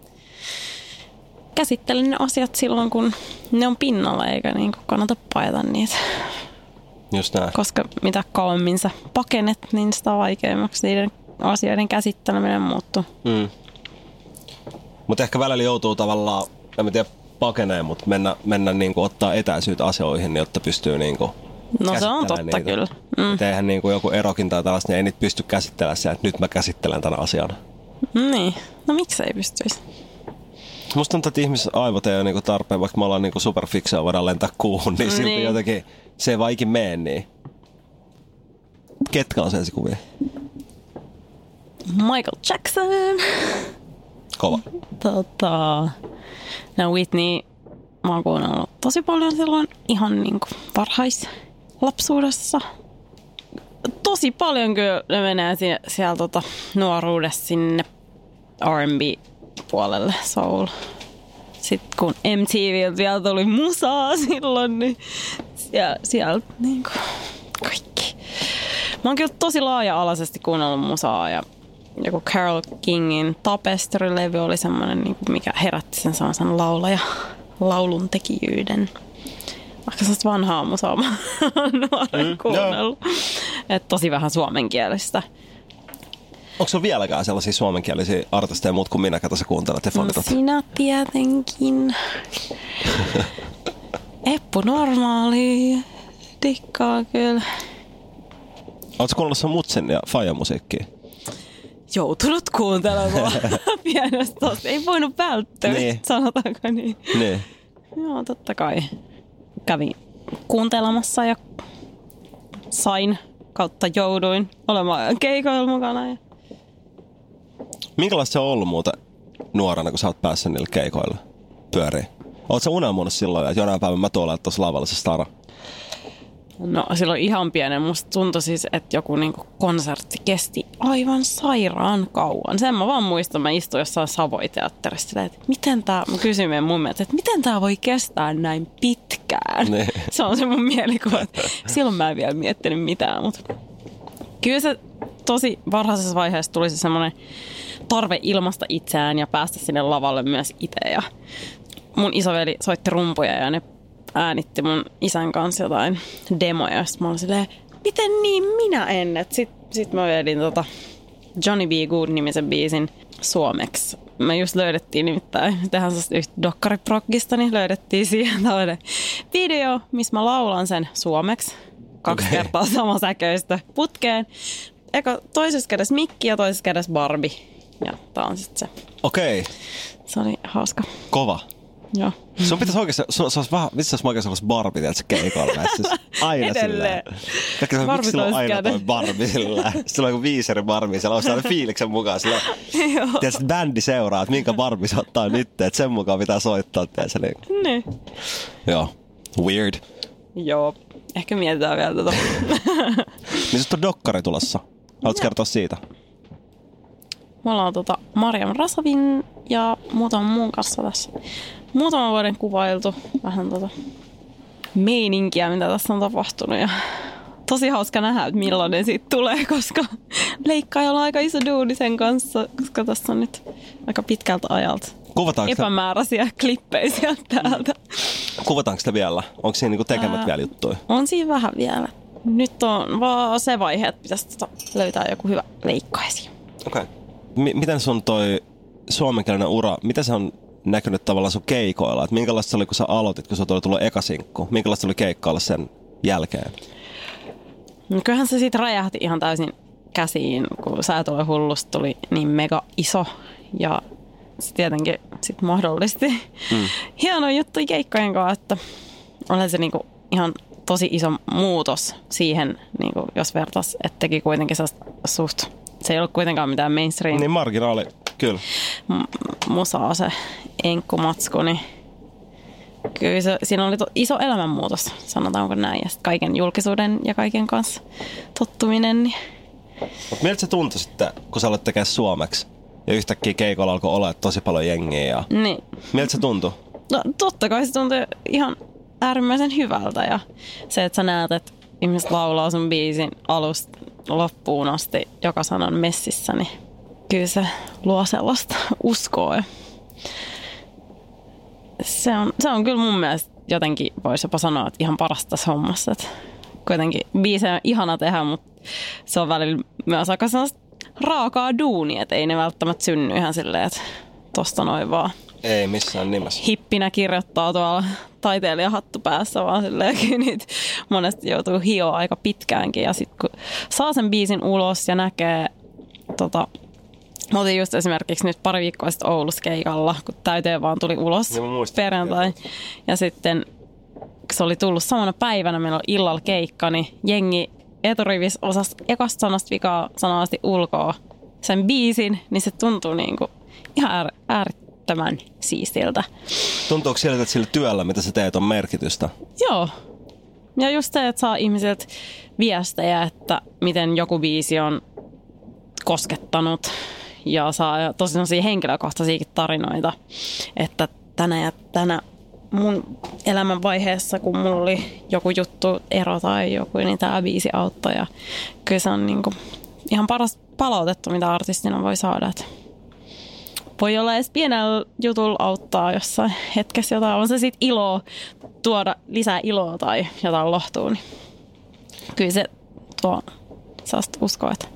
käsittelen ne asiat silloin, kun ne on pinnalla, eikä niin kannata paeta niitä. Just näin. Koska mitä kauemmin sä pakenet, niin sitä vaikeammaksi niiden asioiden käsitteleminen muuttuu. Mm. Mutta ehkä välillä joutuu tavallaan, en tiedä pakenee, mutta mennä, mennä niin kuin ottaa etäisyyttä asioihin, jotta pystyy niin kuin No se on totta niitä. kyllä. Mm. eihän niin kuin joku erokin tai tällaista, niin ei niitä pysty käsittelemään sitä, että nyt mä käsittelen tämän asian. Niin, no miksi ei pystyisi? Musta tuntuu, että ihmisen aivot ei ole niinku tarpeen, vaikka me ollaan niinku superfikseja, voidaan lentää kuuhun, niin silti niin. jotenkin se ei vaan ikin mene niin. Ketkä on se kuvia? Michael Jackson. Kova. Tota, no Whitney, mä oon kuunnellut tosi paljon silloin ihan niinku varhais lapsuudessa. Tosi paljon kyllä ne menee siellä, siellä tota, nuoruudessa sinne R&B-puolelle, soul. Sitten kun MTV vielä tuli musaa silloin, niin siellä, siellä niin kuin, kaikki. Mä oon kyllä tosi laaja-alaisesti kuunnellut musaa ja joku Carol Kingin Tapestry-levy oli semmoinen, niin mikä herätti sen sellaisen laulaja laulun tekijyyden. Vaikka sellaista vanhaa musaa mä mm, kuunnellut. Et tosi vähän suomenkielistä. Onko se vieläkään sellaisia suomenkielisiä artisteja muut kuin minä, ketä sä kuuntelet ja No sinä tietenkin. Eppu normaali. Dikkaa kyllä. Oletko kuunnellut sen Mutsen ja Fajan musiikkia? joutunut kuuntelemaan pienestä tosta. Ei voinut välttyä, niin. sanotaanko niin. niin. Joo, totta kai. Kävin kuuntelemassa ja sain kautta jouduin olemaan keikoilla mukana. Ja... Minkälaista se on ollut muuta nuorena, kun sä oot päässyt niille keikoille pyöriin? Oletko unelmoinut silloin, että jonain päivänä mä tuolla tuossa lavalla se stara? No silloin ihan pienen. Musta tuntui siis, että joku niinku konsertti kesti aivan sairaan kauan. Sen mä vaan muistan, mä istuin jossain Savoiteatterissa, että miten tää, mä kysyin meidän mummelta, että miten tää voi kestää näin pitkään. Ne. Se on se mun mielikuva. Silloin mä en vielä miettinyt mitään, mutta kyllä se tosi varhaisessa vaiheessa tuli se semmoinen tarve ilmasta itseään ja päästä sinne lavalle myös itse. Ja mun isoveli soitti rumpuja ja ne äänitti mun isän kanssa jotain demoja. Sitten mä olin silleen, miten niin minä en? Sitten sit mä vedin tota Johnny B. Good-nimisen biisin suomeksi. Me just löydettiin nimittäin, tehdään sellaista yhtä dokkariproggista, niin löydettiin siihen tällainen video, missä mä laulan sen suomeksi. Kaksi okay. kertaa sama säköistä putkeen. Eka toisessa kädessä mikki ja toisessa kädessä Barbie. Ja tää on sitten se. Okei. Okay. Se oli hauska. Kova. Joo. Sun pitäisi oikeasti, se olisi vähän, missä olisi oikeasti sellaista Barbie, että se keikolla. Siis aina silleen. Kaikki se, miksi sillä on aina toi Barbie sillä? Sillä on joku viisi eri Barbie, siellä on sellainen fiiliksen mukaan. Sillä, tiedätkö, bändi seuraa, että minkä Barbie se ottaa nyt, että sen mukaan pitää soittaa. Tiedätkö, niin. Ne. Joo. Weird. Joo. Ehkä mietitään vielä tota. niin on dokkari tulossa. Haluatko kertoa siitä? Me ollaan tota Mariam Rasavin ja muutaman muun kanssa tässä muutaman vuoden kuvailtu vähän tota meininkiä, mitä tässä on tapahtunut. Ja tosi hauska nähdä, että millainen siitä tulee, koska leikkaajalla on aika iso duuni sen kanssa, koska tässä on nyt aika pitkältä ajalta Kuvataanko epämääräisiä te... klippejä sieltä täältä. Kuvataanko sitä vielä? Onko siinä niinku tekemät Ää, vielä juttuja? On siinä vähän vielä. Nyt on vaan se vaihe, että pitäisi tota löytää joku hyvä leikkaisi. Okei. Okay. M- miten sun toi suomenkielinen ura, mitä se on näkynyt tavallaan sun keikoilla? Että minkälaista se oli, kun sä aloitit, kun sä tuli tullut ekasinkku? Minkälaista oli keikkailla sen jälkeen? No kyllähän se sitten räjähti ihan täysin käsiin, kun Sä tule hullusta tuli niin mega iso ja se tietenkin sit mahdollisti mm. hieno juttu keikkojen kanssa, että oli se niinku ihan tosi iso muutos siihen, niinku, jos vertas, että teki kuitenkin suht, se ei ollut kuitenkaan mitään mainstream. Niin marginaali, kyllä. M- musaa se enkkumatsku, niin kyllä se, siinä oli to, iso elämänmuutos, sanotaanko näin. Ja kaiken julkisuuden ja kaiken kanssa tottuminen. Niin. Mutta miltä se tuntui sitten, kun sä olet tekemään suomeksi? Ja yhtäkkiä keikolla alkoi olla tosi paljon jengiä. Ja... Niin. Miltä se tuntui? No totta kai se tuntui ihan äärimmäisen hyvältä. Ja se, että sä näet, että ihmiset laulaa sun biisin alusta loppuun asti joka sanan messissä, niin kyllä se luo sellaista uskoa. Se on, se on kyllä mun mielestä jotenkin, voisi jopa sanoa, että ihan parasta tässä hommassa. Että kuitenkin biisejä on ihana tehdä, mutta se on välillä myös aika sellaista raakaa duunia, että ei ne välttämättä synny ihan silleen, että tosta noin vaan. Ei missään nimessä. Hippinä kirjoittaa tuolla taiteilijahattu päässä, vaan silleen niitä monesti joutuu hioa aika pitkäänkin. Ja sitten kun saa sen biisin ulos ja näkee tota, Mä olin just esimerkiksi nyt pari viikkoa sitten Oulussa keikalla, kun täyteen vaan tuli ulos ja perjantai. Ja sitten kun se oli tullut samana päivänä, meillä on illalla keikka, niin jengi eturivis osasi ekasta sanasta vikaa sanavasti ulkoa sen biisin, niin se tuntuu niin kuin ihan äär, äärettömän siistiltä. Tuntuuko siltä, että sillä työllä, mitä sä teet, on merkitystä? Joo. Ja just se, että saa ihmisiltä viestejä, että miten joku biisi on koskettanut ja saa tosi henkilökohtaisia tarinoita, että tänä ja tänä mun elämän vaiheessa, kun mulla oli joku juttu, ero tai joku, niin tämä biisi auttoi. Ja kyllä se on niinku ihan paras palautetta, mitä artistina voi saada. Että voi olla edes pienellä jutulla auttaa jossain hetkessä jotain. On se sitten ilo tuoda lisää iloa tai jotain lohtua. Niin kyllä se tuo saa uskoa, että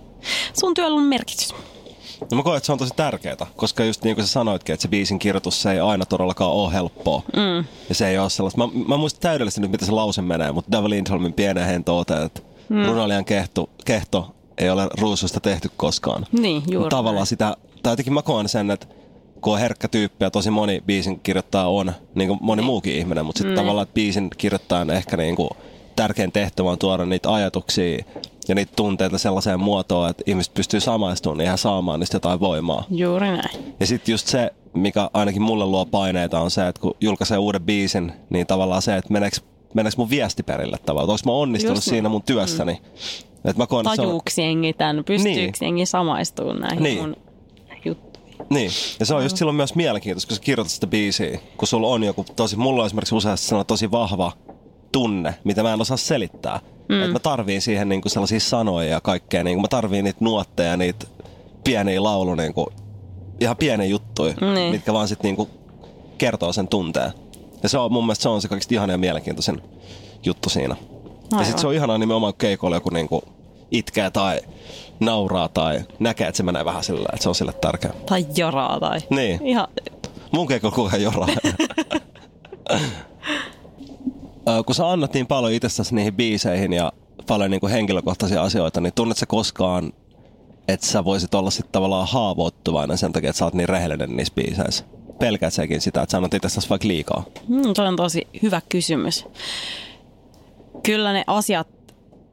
sun työllä on merkitys. No mä koen, että se on tosi tärkeää, koska just niin kuin sä sanoitkin, että se biisin kirjoitus se ei aina todellakaan ole helppoa. Mm. Ja se ei ole sellaista. Mä, mä muistan täydellisesti nyt, miten se lause menee, mutta David Lindholmin pienen hen toote, että mm. runoilijan kehto, kehto ei ole ruususta tehty koskaan. Niin, juuri Tavallaan sitä, tai jotenkin mä koen sen, että kun on herkkä tyyppi ja tosi moni biisin kirjoittaja on, niin kuin moni niin. muukin ihminen, mutta sitten mm. tavallaan, että biisin kirjoittajan ehkä niin kuin tärkein tehtävä on tuoda niitä ajatuksia ja niitä tunteita sellaiseen muotoon, että ihmiset pystyy samaistumaan ja ihan saamaan niistä jotain voimaa. Juuri näin. Ja sitten just se, mikä ainakin mulle luo paineita, on se, että kun julkaisee uuden biisin, niin tavallaan se, että meneekö, meneekö mun viesti perille tavallaan. Onko mä onnistunut just siinä mun työssäni? Mm. Et mä koen, Tajuuko jengi tämän? Pystyykö niin. jengi samaistumaan näihin niin. mun? Niin, ja se on just silloin myös mielenkiintoista, kun sä kirjoitat sitä biisiä, kun sulla on joku tosi, mulla on esimerkiksi useasti tosi vahva tunne, mitä mä en osaa selittää. Mm. Että mä tarviin siihen niinku sellaisia sanoja ja kaikkea. Niinku mä tarviin niitä nuotteja, niitä pieniä laulu, niinku, ihan pieniä juttuja, niin. mitkä vaan sitten niinku kertoo sen tunteen. Ja se on mun mielestä se on se kaikista ihana ja mielenkiintoisen juttu siinä. Aivan. Ja sitten se on ihanaa nimenomaan keikolla joku niinku itkee tai nauraa tai näkee, että se menee vähän sillä, että se on sille tärkeä. Tai joraa tai... Niin. Ihan... Mun keikolla kukaan joraa. kun sä annat niin paljon itsestäsi niihin biiseihin ja paljon niin kuin henkilökohtaisia asioita, niin tunnetko koskaan, että sä voisit olla sitten tavallaan haavoittuvainen sen takia, että sä oot niin rehellinen niissä biiseissä? Pelkäät sekin sitä, että sä annat itsestäsi vaikka liikaa? Mm, toi on tosi hyvä kysymys. Kyllä ne asiat,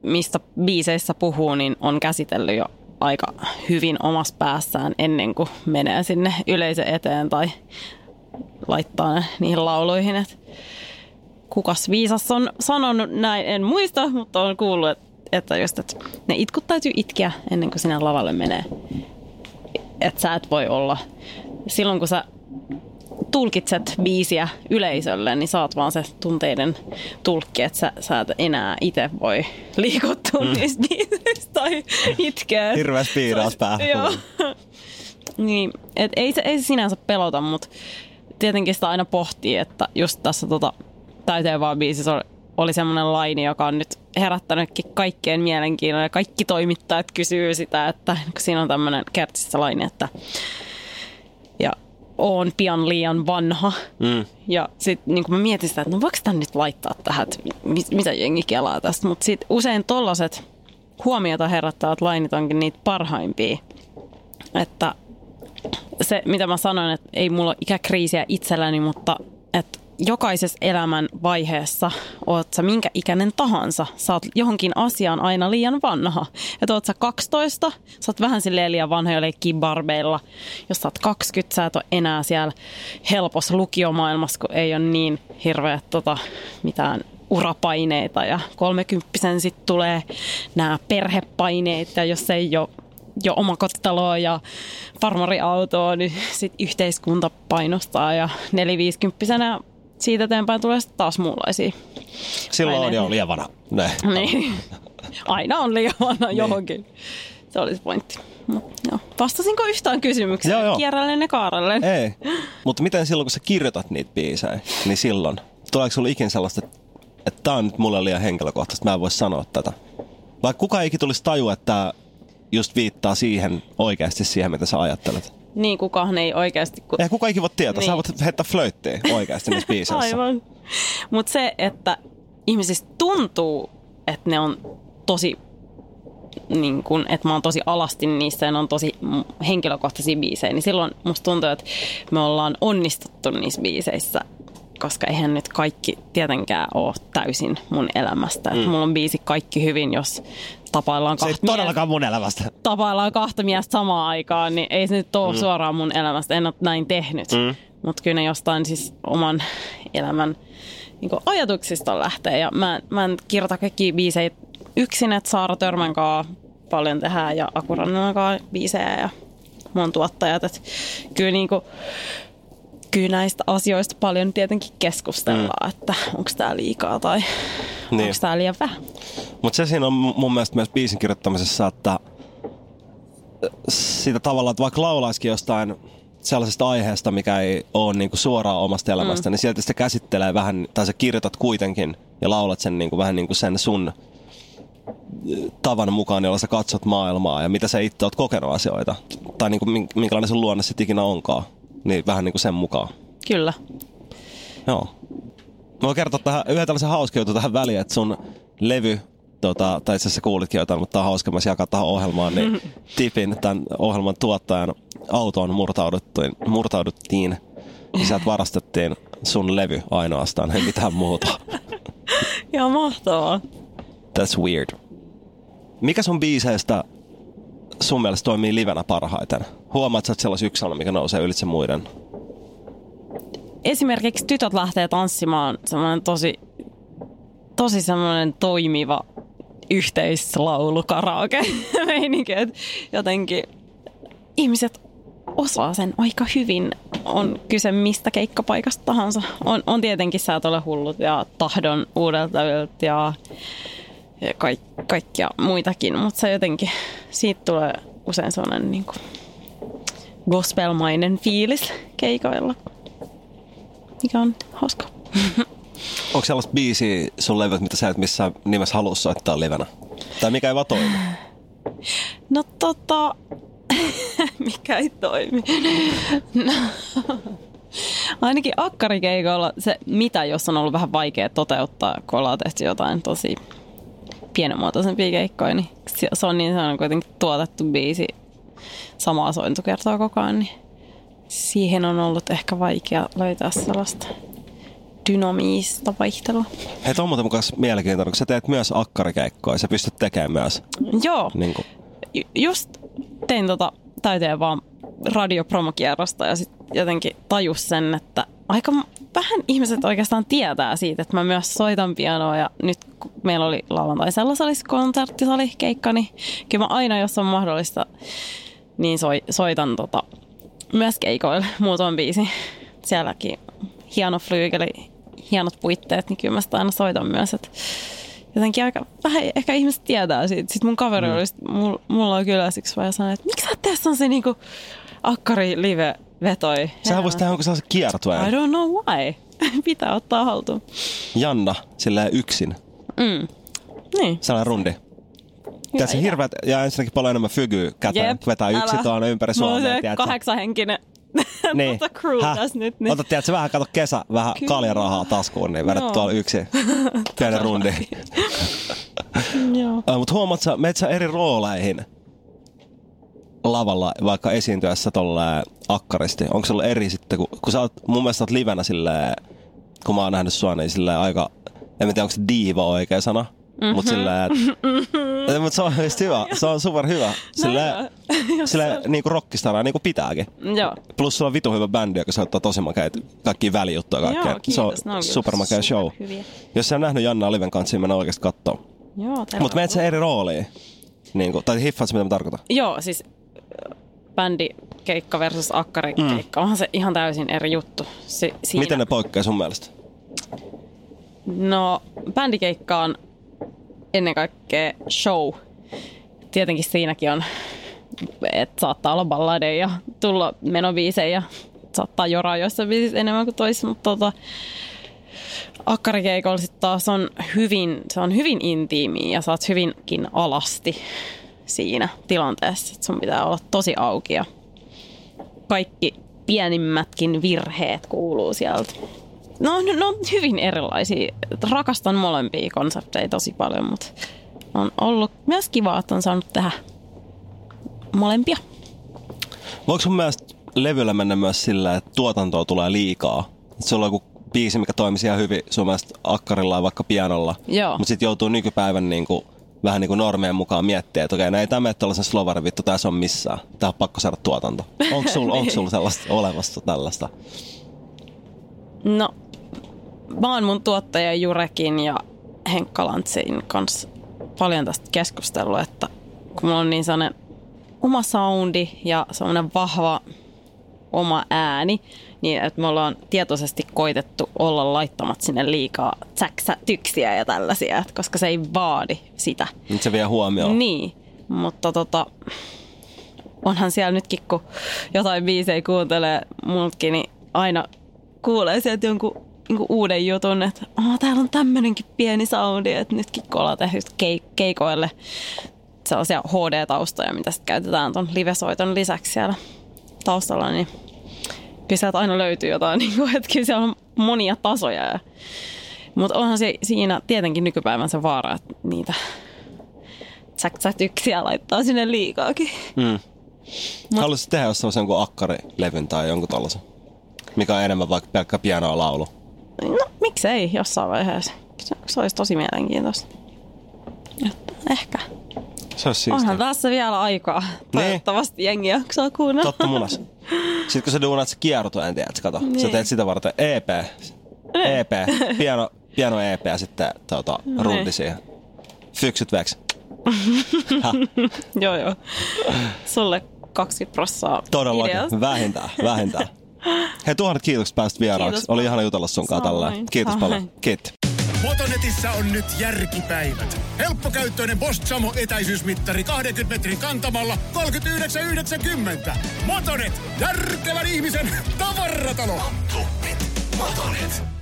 mistä biiseissä puhuu, niin on käsitellyt jo aika hyvin omassa päässään ennen kuin menee sinne yleisön eteen tai laittaa ne niihin lauluihin. Että kukas viisas on sanonut näin, en muista, mutta on kuullut, että, että, just, että ne itkut täytyy itkeä ennen kuin sinä lavalle menee. Että sä et voi olla, silloin kun sä tulkitset biisiä yleisölle, niin saat vaan se tunteiden tulkki, että sä, sä et enää itse voi liikuttua mm. niistä biisistä tai itkeä. Hirveä spiiraus päähän. Joo. niin, et ei, se, ei se sinänsä pelota, mutta tietenkin sitä aina pohtii, että just tässä tota, täyteen vaan biisissä oli, oli semmoinen laini, joka on nyt herättänytkin kaikkien mielenkiinnon ja kaikki toimittajat kysyy sitä, että kun siinä on tämmöinen kertsissä laini, että ja on pian liian vanha. Mm. Ja sitten niin mä mietin sitä, että no voiko tämän nyt laittaa tähän, että mit, mitä jengi kelaa tästä. Mutta sitten usein tollaset huomiota herättävät lainit onkin niitä parhaimpia. Että se, mitä mä sanoin, että ei mulla ole ikäkriisiä itselläni, mutta että jokaisessa elämän vaiheessa, oot sä minkä ikäinen tahansa, sä oot johonkin asiaan aina liian vanha. Että oot sä 12, sä oot vähän silleen liian vanha jo barbeilla. Jos sä oot 20, sä et ole enää siellä helpossa lukiomaailmassa, kun ei ole niin hirveä tota, mitään urapaineita ja kolmekymppisen sitten tulee nämä perhepaineet ja jos ei ole jo omakotitaloa ja farmariautoa, niin sit yhteiskunta painostaa ja neliviisikymppisenä siitä eteenpäin tulee sitten taas muunlaisia. Silloin on paineita. jo liian vanha. Näin. Niin. Aina on liian vanha johonkin. Se olisi pointti. Mut, joo. Vastasinko yhtään kysymykseen? Joo, joo. Kierrellen ja kaarellen. Ei. Mutta miten silloin, kun sä kirjoitat niitä biisejä, niin silloin, tuleeko sulla ikin sellaista, että, tää on nyt mulle liian henkilökohtaista, mä en voi sanoa tätä? Vai kuka ei ikin tulisi tajua, että just viittaa siihen oikeasti siihen, mitä sä ajattelet? Niin kukaan ei oikeasti... Kun... Eihän kuka ikin voi tietää, niin. sä voit heittää flöittiä oikeasti niissä biiseissä. Aivan. Mutta se, että ihmisistä tuntuu, että ne on tosi, niin kun, että mä oon tosi alasti niissä ja ne on tosi henkilökohtaisia biisejä, niin silloin musta tuntuu, että me ollaan onnistuttu niissä biiseissä, koska eihän nyt kaikki tietenkään ole täysin mun elämästä. Mm. Mulla on biisi kaikki hyvin, jos tapaillaan Se ei kahta todellakaan mun elämästä. tapaillaan kahta miestä samaan aikaan, niin ei se nyt ole mm. suoraan mun elämästä. En ole näin tehnyt. Mm. Mutta kyllä ne jostain siis oman elämän niin ajatuksista lähtee. Ja mä, mä en kirjoita kaikki biisejä yksin, että Saara Törmän kanssa paljon tehdään ja Akurannan kanssa biisejä ja mun tuottajat. Et kyllä, niin kuin, kyllä näistä asioista paljon tietenkin keskustellaan, mm. että onko tämä liikaa tai Niin. onko tämä liian vähän. Mutta se siinä on mun mielestä myös biisin kirjoittamisessa, että siitä tavallaan, että vaikka laulaisikin jostain sellaisesta aiheesta, mikä ei ole niinku suoraan omasta elämästä, mm. niin sieltä se käsittelee vähän, tai sä kirjoitat kuitenkin ja laulat sen niinku, vähän niinku sen sun tavan mukaan, jolla sä katsot maailmaa ja mitä sä itse oot kokenut asioita. Tai niinku, mink- minkälainen sun luonne sitten ikinä onkaan. Niin vähän niinku sen mukaan. Kyllä. Joo. Mä voin kertoa tähän, yhden tällaisen hauskan jutun tähän väliin, että sun levy, tota, tai itse asiassa kuulitkin jotain, mutta tää on hauska myös jakaa tähän ohjelmaan, niin tipin tämän ohjelman tuottajan autoon murtauduttiin, murtauduttiin ja sieltä varastettiin sun levy ainoastaan, ei mitään muuta. Ihan mahtavaa. That's weird. Mikä sun biiseistä sun mielestä toimii livenä parhaiten? Huomaat sä, sellaisen yksi sana, mikä nousee ylitse muiden? Esimerkiksi tytöt lähtee tanssimaan semmoinen tosi, tosi semmoinen toimiva yhteislaulu karaoke meininki, jotenkin ihmiset osaa sen aika hyvin. On kyse mistä keikkapaikasta tahansa. On, on tietenkin ole hullut ja Tahdon uudelta ja, ja kaik, kaikkia muitakin, mutta se jotenkin, siitä tulee usein sellainen niin kuin gospelmainen fiilis keikoilla, mikä on hauska. Onko sellaista biisiä sun levyt, mitä sä et missään nimessä halua soittaa livenä? Tai mikä ei vaan toimi? No tota, mikä ei toimi. No, ainakin akkarikeikoilla se mitä, jos on ollut vähän vaikea toteuttaa, kun ollaan tehty jotain tosi pienimuotoisempia keikkoja, niin se- on niin sellainen kuitenkin tuotettu biisi samaa sointukertaa koko ajan, niin siihen on ollut ehkä vaikea löytää sellaista dynamiista vaihtelua. Hei, tuo on muuten mukaan mielenkiintoinen, kun sä teet myös akkarikeikkoja, sä pystyt tekemään myös. Joo, Niin kuin, ju- just tein tota täyteen vaan radiopromokierrosta ja sitten jotenkin tajus sen, että aika vähän ihmiset oikeastaan tietää siitä, että mä myös soitan pianoa ja nyt kun meillä oli lauantaisella salissa konserttisali keikka, niin kyllä mä aina, jos on mahdollista, niin soi, soitan tota, myös keikoille muutaman biisin. Sielläkin hieno flyygeli, hienot puitteet, niin kyllä mä sitä aina soitan myös, että jotenkin aika vähän ehkä ihmiset tietää siitä. Sitten mun kaveri mm. oli, mulla, mulla oli kyllä siksi vaan sanoi, että miksi sä et tee se niinku akkari live vetoi. sähän voisi tehdä jonkun sellaisen I kiertueen. don't know why. Pitää ottaa haltuun. Janna, silleen yksin. Mm. Niin. Sellainen rundi. Idea. hirveät ja ensinnäkin paljon enemmän fygyä käteen. Jep, Vetää yksin tuonne ympäri Mulla on Suomea. se tiedätkö? kahdeksanhenkinen Niin. tota crew Häh? tässä nyt. Niin. Ota, tiedätkö, vähän kato kesä, vähän Kyllä. kaljarahaa taskuun, niin vedät tuolla yksin. Pienen rundi. Joo. Mutta huomaat sä, sä eri rooleihin lavalla vaikka esiintyessä tolle akkaristi? Onko sulla eri sitten, kun, kun sä oot, mun mielestä oot livenä silleen, kun mä oon nähnyt sua, niin silleen aika, en tiedä onko se diiva oikea sana, mm-hmm. mutta silleen, mm-hmm. mutta se on just hyvä, se on super hyvä. Silleen, silleen niinku rockistara, niinku pitääkin. Joo. Plus sulla on vitu hyvä bändi, joka soittaa tosi makeita kaikkia välijuttuja kaikkea. Joo, kiitos. Se on on kyllä supermakea show. superhyviä. Jos sä on nähnyt Janna Liven kanssa, niin mennä oikeasti kattoo. Joo, Mutta meet sä eri rooliin. Niin kuin, tai hiffaat sä, mitä mä tarkoitan? Joo, siis bändikeikka versus akkarikeikka, mm. onhan se ihan täysin eri juttu. Si- siinä. Miten ne poikkeaa sun mielestä? No, bändikeikka on ennen kaikkea show. Tietenkin siinäkin on, että saattaa olla balladeja ja tulla menobiisejä. Saattaa joraa joissain biisissä enemmän kuin toisissa, mutta tota, akkarikeikolla sitten taas on hyvin, se on hyvin intiimiä ja saat hyvinkin alasti siinä tilanteessa. että sun pitää olla tosi auki ja kaikki pienimmätkin virheet kuuluu sieltä. No, ne on hyvin erilaisia. Rakastan molempia konsepteja tosi paljon, mutta on ollut myös kiva, että on saanut tehdä molempia. Voiko sun mielestä levyllä mennä myös sillä, että tuotantoa tulee liikaa? Sulla on joku biisi, mikä toimisi ihan hyvin sun mielestä akkarilla ja vaikka pianolla. Mutta sitten joutuu nykypäivän niin kuin, vähän niin kuin normien mukaan miettiä, että okei, no ei tämä mene tuollaisen slovarin vittu, tässä on missään. Tää on pakko saada tuotanto. Onko sulla onko sul sellaista olemassa tällaista? No, mä oon mun tuottaja Jurekin ja Henkka Lantsin kanssa paljon tästä keskustelua, että kun mulla on niin sellainen oma soundi ja semmoinen vahva oma ääni, niin että me ollaan tietoisesti koitettu olla laittamat sinne liikaa tsäksätyksiä ja tällaisia, koska se ei vaadi sitä. Nyt se vie huomioon. Niin, mutta tota, onhan siellä nytkin, kun jotain biisejä kuuntelee multkin, niin aina kuulee sieltä jonkun niin uuden jutun, että oh, täällä on tämmöinenkin pieni soundi, että nytkin kun ollaan tehnyt keik- keikoille sellaisia HD-taustoja, mitä sitten käytetään ton livesoiton lisäksi siellä taustalla, niin kyllä sieltä aina löytyy jotain, niin kuin, että kyllä siellä on monia tasoja. Ja, mutta onhan se siinä tietenkin nykypäivän se vaara, että niitä tsäksätyksiä laittaa sinne liikaakin. Mm. Haluaisit tehdä jos sellaisen kuin akkarilevyn tai jonkun tollasen? Mikä on enemmän vaikka pelkkä pianoa laulu. No, miksei jossain vaiheessa. Se, se olisi tosi mielenkiintoista. Että ehkä. Se olisi siistiä. Onhan tässä vielä aikaa. Toivottavasti jengi jaksaa kuunnella. Totta munas. Sitten kun sä duunat se kiertoen, tiedät, kato. Niin. Sä teet sitä varten EP. EP. Piano, piano EP ja sitten tuota, rundi siihen. Fyksyt veks. joo, joo. Sulle 20 prossaa Todellakin. ideasta. Vähintään, vähintään. Hei, tuhannet kiitokset päästä vieraaksi. Kiitos Oli ihana jutella sun kanssa tällä. Kiitos samoin. paljon. Kiitti. Botonetissä on nyt järkipäivät. Helppokäyttöinen Bosch Samo etäisyysmittari 20 metrin kantamalla 39,90. Motonet, järkevän ihmisen tavaratalo. Motonet.